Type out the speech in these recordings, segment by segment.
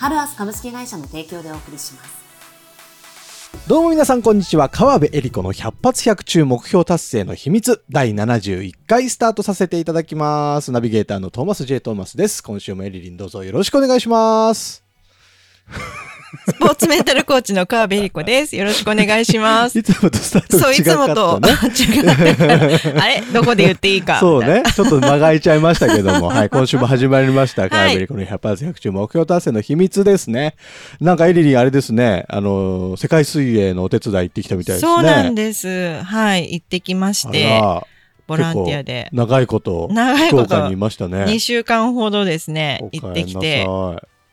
ハルアス株式会社の提供でお送りしますどうも皆さんこんにちは。川辺恵里子の百発百中目標達成の秘密第71回スタートさせていただきます。ナビゲーターのトーマス J. トーマスです。今週もエリリンどうぞよろしくお願いします。スポーツメンタルコーチの川辺恵里子です。よろしくお願いします。いつもとスタートそう、いつが違かったもと、ね。違う。あれ？どこで言っていいか。そうね。ちょっと間が空いちゃいましたけども。はい。今週も始まりました。川辺恵里子の100発100中目標達成の秘密ですね。なんかエリリンあれですね。あの、世界水泳のお手伝い行ってきたみたいですね。そうなんです。はい。行ってきまして、ボランティアで。長いこと、長いこと福岡にいましたね。2週間ほどですねお、行ってきて、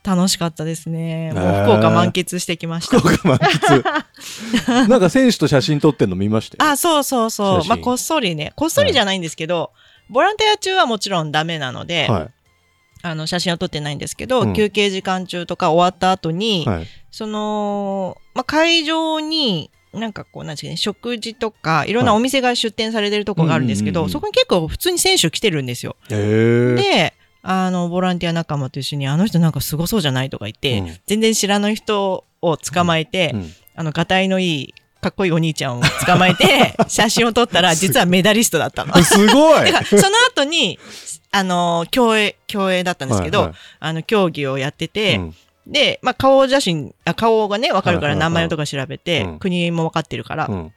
楽しかったですね。もう福岡満喫してきました。福岡満喫。なんか選手と写真撮ってんの見ましたよ。あ、そうそうそう。まあ、こっそりね。こっそりじゃないんですけど、ボランティア中はもちろんダメなので、はあの、写真は撮ってないんですけど、うん休憩時間中とか終わった後に、い。はい。その、まあ、会場に、なんかこう、なんていうかね、食事とか、いろんなお店が出店されてるとこがあるんですけど、うんうんうんうんそこに結構普通に選手来てるんですよ。で、あの、ボランティア仲間と一緒に、あの人なんかすごそうじゃないとか言って、うん。全然知らない人を捕まえて、うん。あの、がたいのいい、かっこいいお兄ちゃんを捕まえて、写真を撮ったら、実はメダリストだったの。すごい。その後に、あの、競泳、競泳だったんですけど、はいはい。あの、競技をやってて、うん。で、まあ、顔写真、あ顔がね、わかるから名前とか調べて、うん。国もわかってるから、うん。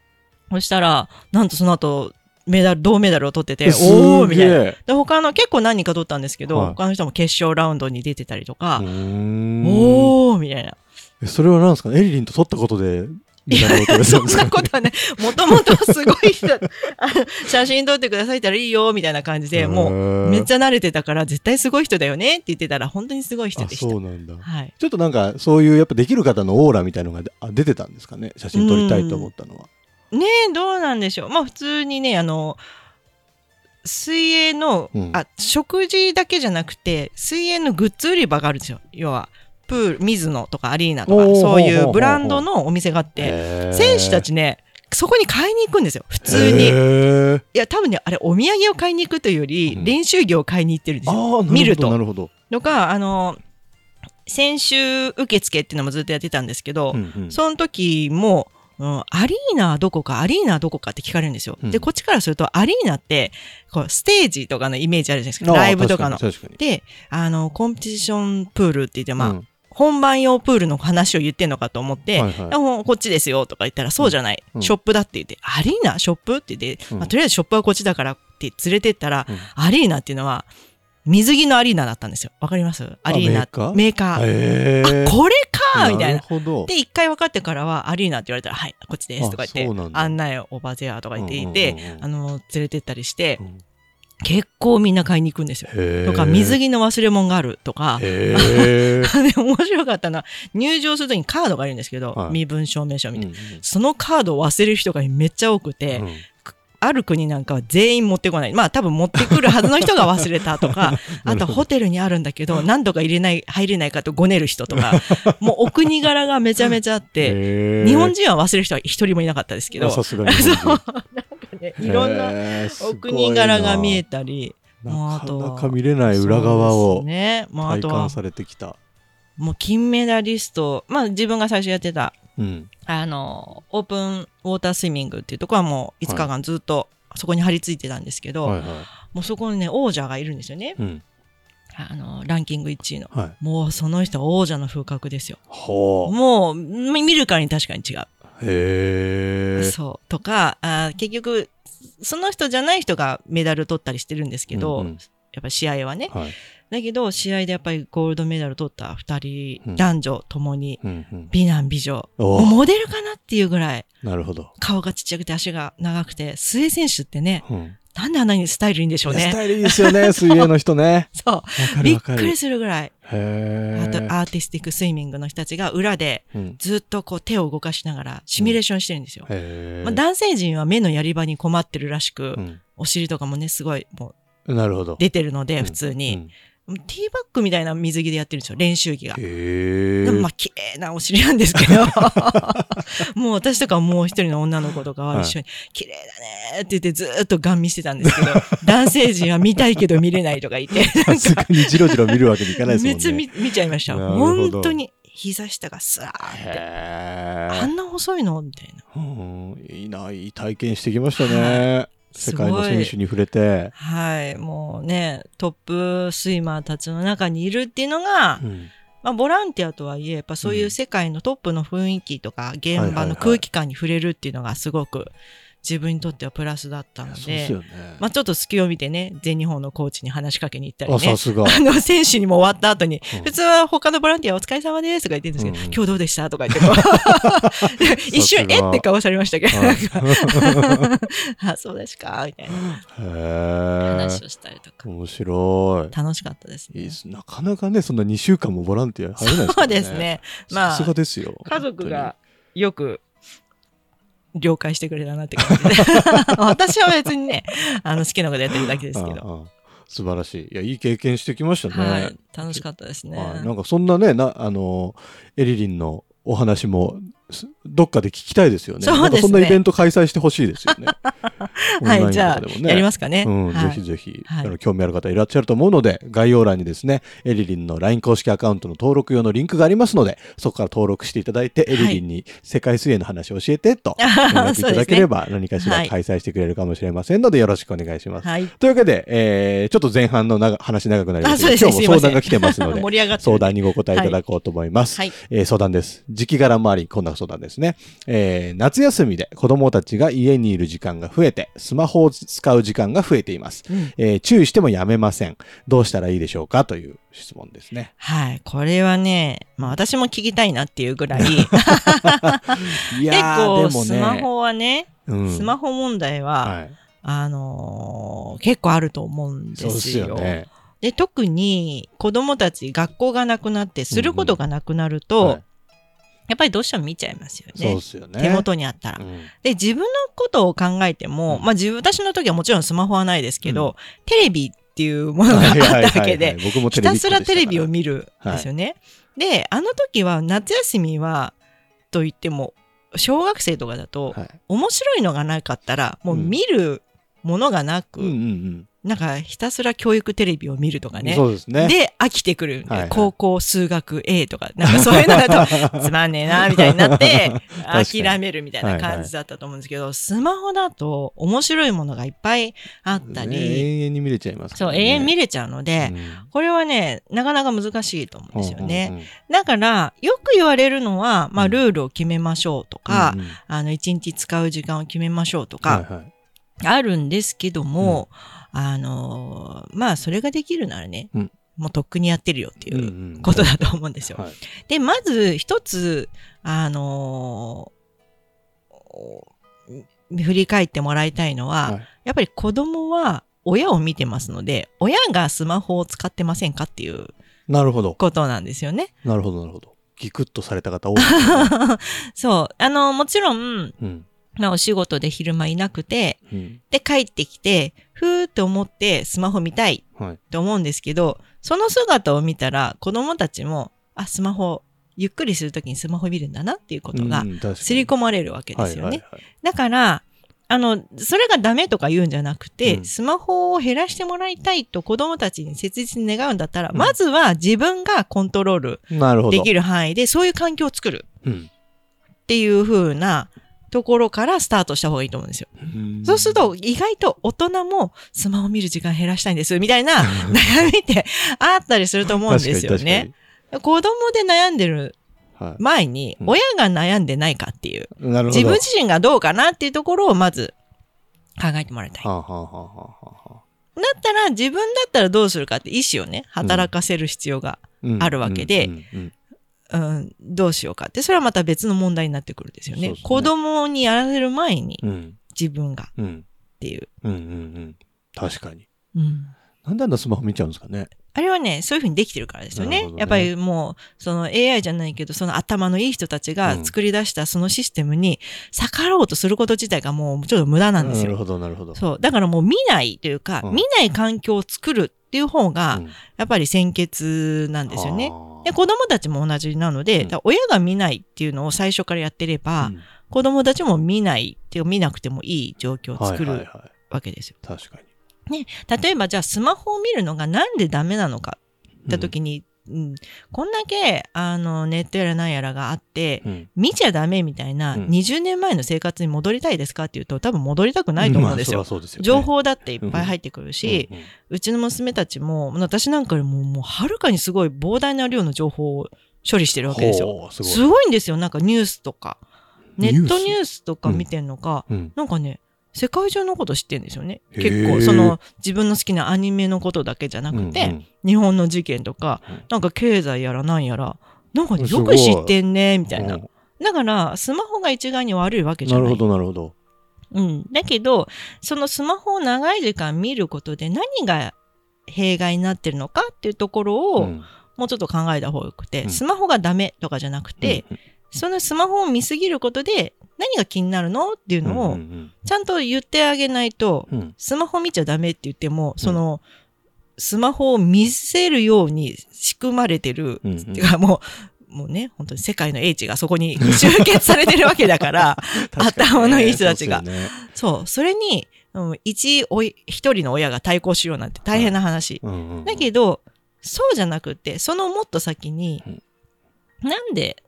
そしたら、なんとその後、メダル、銅メダルを取ってて、おーみたいな。で、他の結構何人か取ったんですけど、はい他の人も決勝ラウンドに出てたりとかおーみたいな。えそれは何ですかエリリンと撮ったことで、いメダルを取や、そんなことはね、もともとすごい人、写真撮ってくださいたらいいよ、みたいな感じで、もう、うめっちゃ慣れてたから、絶対すごい人だよねって言ってたら、本当にすごい人あ、でした。そうなんだ。はい。ちょっとなんか、そういうやっぱできる方のオーラみたいのがあ出てたんですかね？写真撮りたいと思ったのは。ねえ、どうなんでしょう。まあ普通にね、あの、水泳の、うんあ、食事だけじゃなくて、水泳のグッズ売り場があるんですよ。要は、プール、水野とかアリーナとか、そういほうブランドのお店があって、選手たちね、そこに買いに行くんですよ。普通に。いや、多分ね、あれ、お土産を買いに行くというより、うん練習着を買いに行ってるんですあよ。あ、見るとなるほど。とか、あの、先週受付っていうのもずっとやってたんですけどうんうんその時も、うん、アリーナはどこか、アリーナはどこかって聞かれるんですよ。うん。で、こっちからすると、アリーナって、こう、ステージとかのイメージあるじゃないですか。ライブとかの。確かで、あの、コンペティションプールって言って、まあ、うん。本番用プールの話を言ってんのかと思って、はいはい。こっちですよとか言ったら、そうじゃない、うん。ショップだって言って、アリーナショップって言って、うん。まあ、とりあえずショップはこっちだからって連れてったら、うん。アリーナっていうのは、水着のアリーナだったんですよ。わかります？アリーナ。メーカー？メーカー。あ、これかみたいなな。るほど。で、一回分かってからは、アリーナって言われたら、はい、こっちですとか言って、案内をオーバーゼアとか言っていて、あの、連れてったりして、うん結構みんな買いに行くんですよ。とか、水着の忘れ物があるとか、で、面白かったのは、入場するときにカードがあるんですけど、はい身分証明書みたいな。うんうんそのカードを忘れる人がめっちゃ多くて、うんある国なんかは全員持ってこない。まあ多分持ってくるはずの人が忘れたとか、あとホテルにあるんだけど、何度か入れない、入れないかとごねる人とか、もうお国柄がめちゃめちゃあって、日本人は忘れる人は一人もいなかったですけど、そう、なんかね、いろんなお国柄が見えたり、なかなか見れない裏側を体感、されてきた。もう金メダリスト、まあ自分が最初やってた、うん。あの、オープンウォータースイミングっていうところはもう5日間ずっとそこに張り付いてたんですけど、はいはい。もうそこにね、王者がいるんですよね。うん。あの、ランキング1位の。はい。もうその人は王者の風格ですよ。もう、み見るからに確かに違う。へえ。そう。とか、あー結局、その人じゃない人がメダル取ったりしてるんですけど、うんうんやっぱ試合はね。はい。だけど、試合でやっぱりゴールドメダル取った二人、うん男女ともに、うんうん。美男美女。モデルかなっていうぐらい、なるほど。顔がちっちゃくて足が長くて、末選手ってね、うん。なんであんなにスタイルいいんでしょうね。スタイルいいですよね、水泳の人ね。そう。びっ。くりするぐらい。あと、アーティスティックスイミングの人たちが裏でうんずっとこう手を動かしながらシミュレーションしてるんですよ。へーまあ、男性陣は目のやり場に困ってるらしく、うんお尻とかもね、すごいもうなるほど。出てるので、うん普通に。うんティーバッグみたいな水着でやってるんですよ、練習着が。へでもまあ、ー綺麗なお尻なんですけど、もう私とかもう一人の女の子とかは一緒に、綺麗だねって言ってずーっとガン見してたんですけど、男性陣は見たいけど見れないとか言って、さすがにじろじろ見るわけにいかないですもんね。めっちゃ見見ちゃいました。本当に膝下がスラーって。あんな細いの？みたいな。うんいいな、いい体験してきましたね。世界の選手に触れて。はい。もうね、トップスイマーたちの中にいるっていうのが、うんまあ、ボランティアとはいえ、やっぱそういう世界のトップの雰囲気とか、現場の空気感に触れるっていうのがすごく自分にとってはプラスだったので、でね。まあ、ちょっと隙を見てね、全日本のコーチに話しかけに行ったりあ、ね。あの、選手にも終わった後に、うん普通は他のボランティアお疲れ様ですとか言ってるんですけど、うんうん今日どうでしたとか言って 一瞬、えって顔されましたけど、あ、そうですかみたいなへ話え。をしたりとか。面白い。楽しかったですね。いいですなかなかね、そんな2週間もボランティア入れないですそう。ですね。まあさすがですよ。家族がよく了解してくれたなって感じで。私は別にね、あの好きなことやってるだけですけど。素晴らしい。いや、いい経験してきましたね。はい。楽しかったですね。はいなんかそんなね、な、あの、エリリンのお話も、すどっかで聞きたいですよね。そうですねそんなイベント開催してほしいですよね。はい、じゃあ、やりますすかね。うん、はいぜひぜひ、はいあの興味ある方いらっしゃると思うので、概要欄にですね、エリリンの LINE 公式アカウントの登録用のリンクがありますので、そこから登録していただいて、エリリンに世界水泳の話を教えてと、連絡いただければ 何かしら開催してくれるかもしれませんので、よろしくお願いします。はい。というわけで、えーちょっと前半の長話長くなりまあ、したけど。今日も相談が来てますので、盛り上がってる相談にお答えいただこうと思います。はい。えー相談です。時期柄もあり、こんな相談ですね。えー夏休みで子供たちが家にいる時間が増えて、スマホを使う時間が増えています。うんえー注意してもやめません。どうしたらいいでしょうかという質問ですね。はい。これはね、まあ私も聞きたいなっていうぐらい、結 いやー、構でもね。スマホはね、うんスマホ問題は、はい。あのー結構あると思うんそうですですよ。よね。で、特に子供たち学校がなくなってすることがなくなると、はいやっぱりどうしても見ちゃいますよね。よね。手元にあったら。うん。で、自分のことを考えても、うん。まあ自分、私の時はもちろんスマホはないですけど、テレビっていうものがあはいはいったわけで、ひたレビっ子でしたから。すテレビを見るんですよね。で、あの時は夏休みは、と言っても、小学生とかだと、はい。面白いのがなかったら、もううん。見るものがなく、うんうんなんかひたすら教育テレビを見るとかうん。ね。そうですね。で、飽きてくるはいはい高校数学 A とか、なんかそういうのだと、つまんねえな、みたいになって、諦めるみたいな感じだったと思うんですけど、スマホだと面白いものがいっぱいあったねり、永遠に見れちゃいますかそう。永遠見れちゃうので、うんこれはね、なかなか難しいと思うんですよね。うんうんうんだから、よく言われるのは、まあ、ルールを決めましょうとか、うんうんあの、一日使う時間を決めましょうとか、はいはいあるんですけども、あのーまあ、それができるならね、うんもうとっくにやってるよっていうんううんことだと思うんですよ。はいで、まず一つ、あのー振り返ってもらいたいのは、はいやっぱり子供は親を見てますので、親がスマホを使ってませんかっていうなるほど。ことなんですよね。なるほど、なるほど。ギクッとされた方多いですよね。そう。あの、もちろん、うん。まあお仕事で昼間いなくて、うん。で帰ってきて、ふーって思ってスマホ見たいはい。と思うんですけど、その姿を見たら子供たちも、あ、スマホ、ゆっくりするときにスマホ見るんだなっていうことがうん確かに刷り込まれるわけですよね。はいはいはいだから、あの、それがダメとか言うんじゃなくて、うんスマホを減らしてもらいたいと子供たちに切実に願うんだったら、うんまずは自分がコントロール。できる範囲で、そういう環境を作るうん。っていう風なところからスタートした方がいいと思うんですよ。うんそうすると、意外と大人もスマホ見る時間減らしたいんです、みたいな 悩みってあったりすると思うんですよね。子供で悩んでる前に、うん親が悩んでないかっていう、なるほど。自分自身がどうかなっていうところをまず考えてもらいたい。はあ、はあはあはあはだったら、自分だったらどうするかって意思をね、働かせる必要が、うんあるわけでうんうんうん、どうしようかって、それはまた別の問題になってくるんですよね。ね子供にやらせる前にうんうん自分がうんっていう。うんうんうん。確かに。うん。なんであんなスマホ見ちゃうんですかね。あれはね、そういうふうにできてるからですよね。ねやっぱりもう、その AI じゃないけど、その頭のいい人たちが作り出したそのシステムに逆らおうとすること自体がもうちょっと無駄なんですよ。なるほど、なるほど。そう。だからもう見ないというか、うん見ない環境を作るっていう方が、うんやっぱり先決なんですよね。あーで、子供たちも同じなので、うん親が見ないっていうのを最初からやってれば、うん子供たちも見ないっていうか見なくてもいい状況を作るはいはいはい。わけですよ。確かに。例えばじゃあスマホを見るのがなんでダメなのかって時に、うん。こんだけあのネットやらなんやらがあって、うん。見ちゃダメみたいな、うん。20年前の生活に戻りたいですかっていうと多分戻りたくないと思うんですよ。まあすよね。情報だっていっぱい入ってくるし、うんうんうちの娘たちも私なんかよりももうはるかにすごい膨大な量の情報を処理してるわけですよ。すごい。んですよ。なんかニュースとか。ネットニュースとか見てんのか、うん。なんかね世界中のこと知ってんですよね。結構その自分の好きなアニメのことだけじゃなくて、うんうん日本の事件とか、うん。なんか経済やらなんやらなんかよく知ってんねみたいな。うん。だからスマホが一概に悪いわけじゃない。なるほど、なるほど。うん、だけどそのスマホを長い時間見ることで何が弊害になってるのかっていうところをうん。もうちょっと考えた方がよくて、うん。スマホがダメとかじゃなくて、うん。そのスマホを見すぎることで何が気になるの？っていうのうんをうん。ちゃんと言ってあげないと、スマホ見ちゃダメって言っても、その、スマホを見せるように仕組まれてる、うんうん。っていうかもう、もうね、本当に世界の英知がそこに集結されてるわけだから、確か頭のいい人たちが。そうね。そう、それに、うん一おい一人の親が対抗しようなんて大変な話。だけど、そうじゃなくて、そのもっと先に、うん。なんで、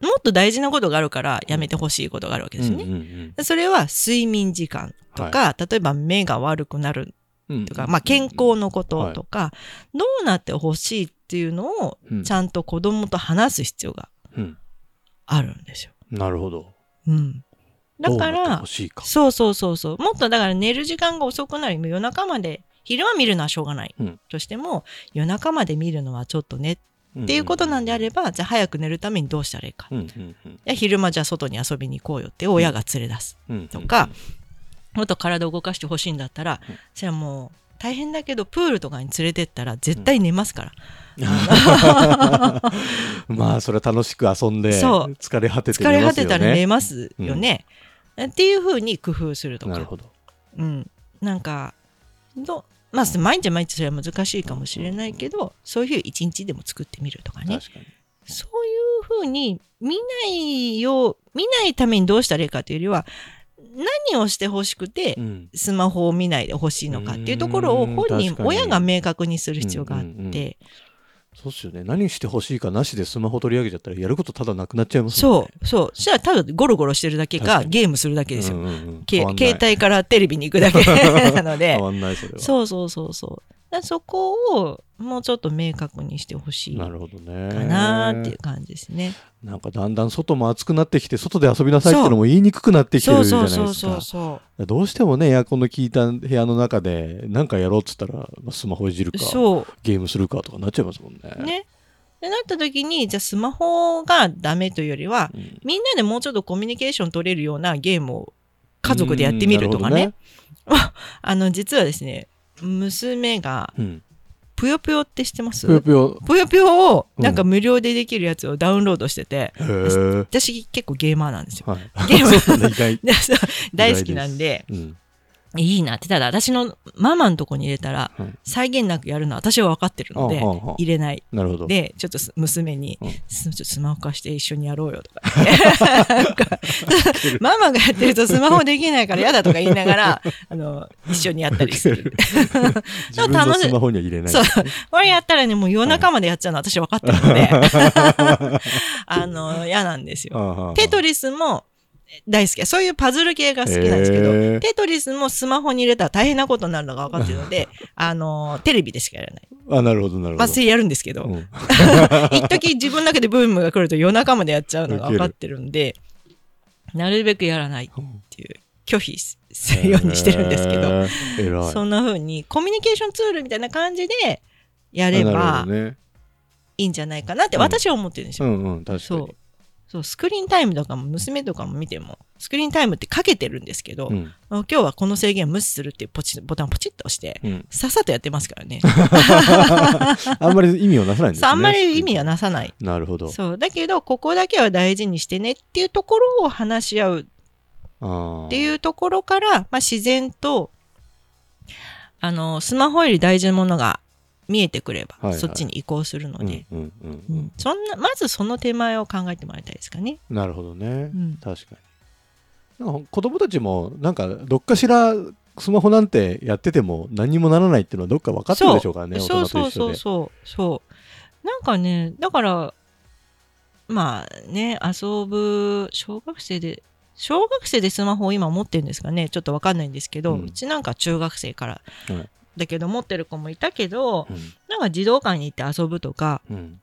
もっと大事なことがあるからやめてほしいことがあるわけですよね。うんうんそれは睡眠時間とか、例えば目が悪くなるうんとか、まあ健康のこととか、どうなってほしいっていうのをうんちゃんと子供と話す必要がうんあるんですよ。なるほど。うん。だから。そうそうそうそう。もっとだから寝る時間が遅くなり、夜中まで、昼は見るのはしょうがないうんとしても、夜中まで見るのはちょっとねっていうことなんであれば、じゃあ早く寝るためにどうしたらいいか。う昼間じゃあ外に遊びに行こうよって親が連れ出す。うんとかもっと体を動かしてほしいんだったら、うんじゃあもう大変だけどプールとかに連れてったら絶対寝ますから。まあそれは楽しく遊んで疲れ果てて疲れ果寝ますよねてたら寝ますよね。っていうふうに工夫するとか。なるほど。うん。なんか、どまあ毎日毎日それは難しいかもしれないけど、そういう一日でも作ってみるとかね。確かに。そういうふうに見ないよう、見ないためにどうしたらいいかというよりは、何をしてほしくて、うんスマホを見ないでほしいのかっていうところをうん本人親が明確にする必要があって、そうっすよね。何してほしいかなしでスマホ取り上げちゃったらやることただなくなっちゃいますもんね。そう、そう。そしたらただゴロゴロしてるだけか、確かにゲームするだけですよ。うんうんうん携帯からテレビに行くだけなので 変。わんないそれは。そうそうそうそう。そこをもうちょっと明確にしてほしいかなるほどね。なーっていう感じですね。なんかだんだん外も暑くなってきて、外で遊びなさいってのも言いにくくなってきてるじゃないですか。どうしてもね、エアコンの効いた部屋の中で何かやろうっつったら、まあスマホいじるう。か、そゲームするかとかなっちゃいますもんね。う。ね。でなった時に、じゃあスマホがダメというよりは、うんみんなでもうちょっとコミュニケーション取れるようなゲームを家族でやってみるとかね。あの、実はですね、娘が、うん。うんぷよぷよって知ってます？ぷよぷよ。ぷよぷよを、うんなんか無料でできるやつをダウンロードしてて、へー私結構ゲーマーなんですよ。はい。ゲーム 大好きなんで、うん。いいなって。ただ私のママのとこに入れたら、はい際限なくやるのは私は分かってるので入れない。なるほど。で、ちょっとす娘に、うんすちょっとスマホ貸して一緒にやろうよとか ママがやってるとスマホできないから嫌だとか言いながら、あの、一緒にやったりする。自分のスマホには入れない。そう。これやったらね、もう夜中までやっちゃうの私分かってるので、あの、嫌なんですよ。テトリスも大好き。そういうパズル系が好きなんですけど、テトリスもスマホに入れたら大変なことになるのが分かってるので、あの、テレビでしかやらない。あ、なるほど、なるほど。まあ、それやるんですけど、うん 一時自分だけでブームが来ると夜中までやっちゃうのが分かってるんで、なるべくやらないっていう、拒否するようにしてるんですけど。そんな風にコミュニケーションツールみたいな感じでやれば。いいんじゃないかなって私は思ってるんですよ。うんうん、確かにそう。。そう、スクリーンタイムとかも娘とかも見ても、スクリーンタイムってかけてるんですけど、うん。あ今日はこの制限を無視するっていうポチボタンをポチッと押して、うん。さっさとやってますからね。あんまり意味をなさないんですね。あんまり意味はなさない。なるほど。そう。だけど、ここだけは大事にしてねっていうところを話し合うあっていうところから、まあ、自然と、あの、スマホより大事なものが見えてくれば、はいはいそっちに移行するのうんで、うんうんううんんそんな、まずその手前を考えてもらいたいですかね。なるほどね。うん確かに。なんか子供たちも、なんか、どっかしら、スマホなんてやってても何にもならないっていうのはどっか分かってるでしょうからね、大そう。そうそうそうそう。なんかね、だから、まあね、遊ぶ、小学生で、小学生でスマホを今持ってるんですかね、ちょっとわかんないんですけど、ううんちなんか中学生から、はいだけど持ってる子もいたけど、うんなんか児童館に行って遊ぶとか、うん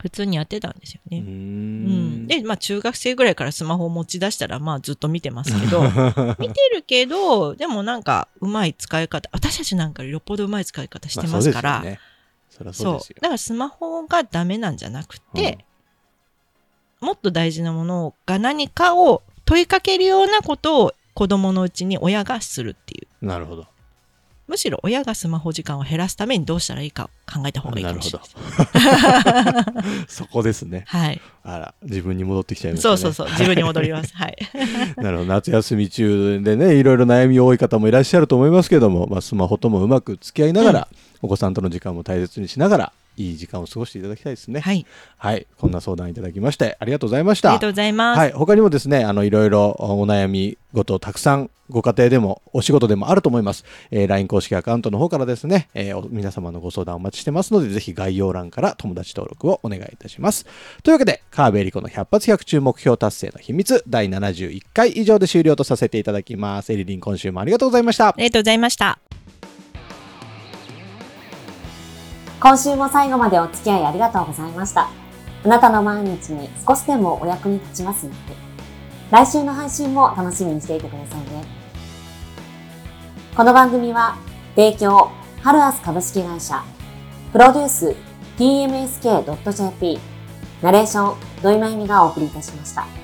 普通にやってたんですよね。うーうんん。で、まあ中学生ぐらいからスマホを持ち出したら、まあずっと見てますけど、見てるけど、でもなんかうまい使い方、私たちなんかよっぽどうまい使い方してますから、まあそうね。そそそううですよ。だからスマホがダメなんじゃなくて、もっと大事なものが何かを問いかけるようなことを子供のうちに親がするっていう。なるほど。むしろ親がスマホ時間を減らすためにどうしたらいいかを考えた方がいいかもしれない。そこですね。はい。あら、自分に戻ってきちゃいましたね。そうそうそう。自分に戻ります。はい。なるほど。夏休み中でね、いろいろ悩み多い方もいらっしゃると思いますけども、まあ、スマホともうまく付き合いながら、お子さんとの時間も大切にしながら、いい時間を過ごしていただきたいですね。はい。はい。こんな相談いただきまして、ありがとうございました。ありがとうございます。はい。他にもですね、あの、いろいろお悩み事たくさんご家庭でもお仕事でもあると思います。えー LINE 公式アカウントの方からですね、えーお皆様のご相談お待ちしてますので、ぜひ概要欄から友達登録をお願いいたします。というわけで、川辺エリコの100発100中目標達成の秘密第71回以上で終了とさせていただきます。エリリン今週もありがとうございましたあ。りがとうございました。今週も最後までお付き合いありがとうございました。あなたの毎日に少しでもお役に立ちますように。来週の配信も楽しみにしていてくださいね。この番組は、提供、ハルアス株式会社、プロデュース、tmsk.jp、ナレーション、土井まゆみがお送りいたしました。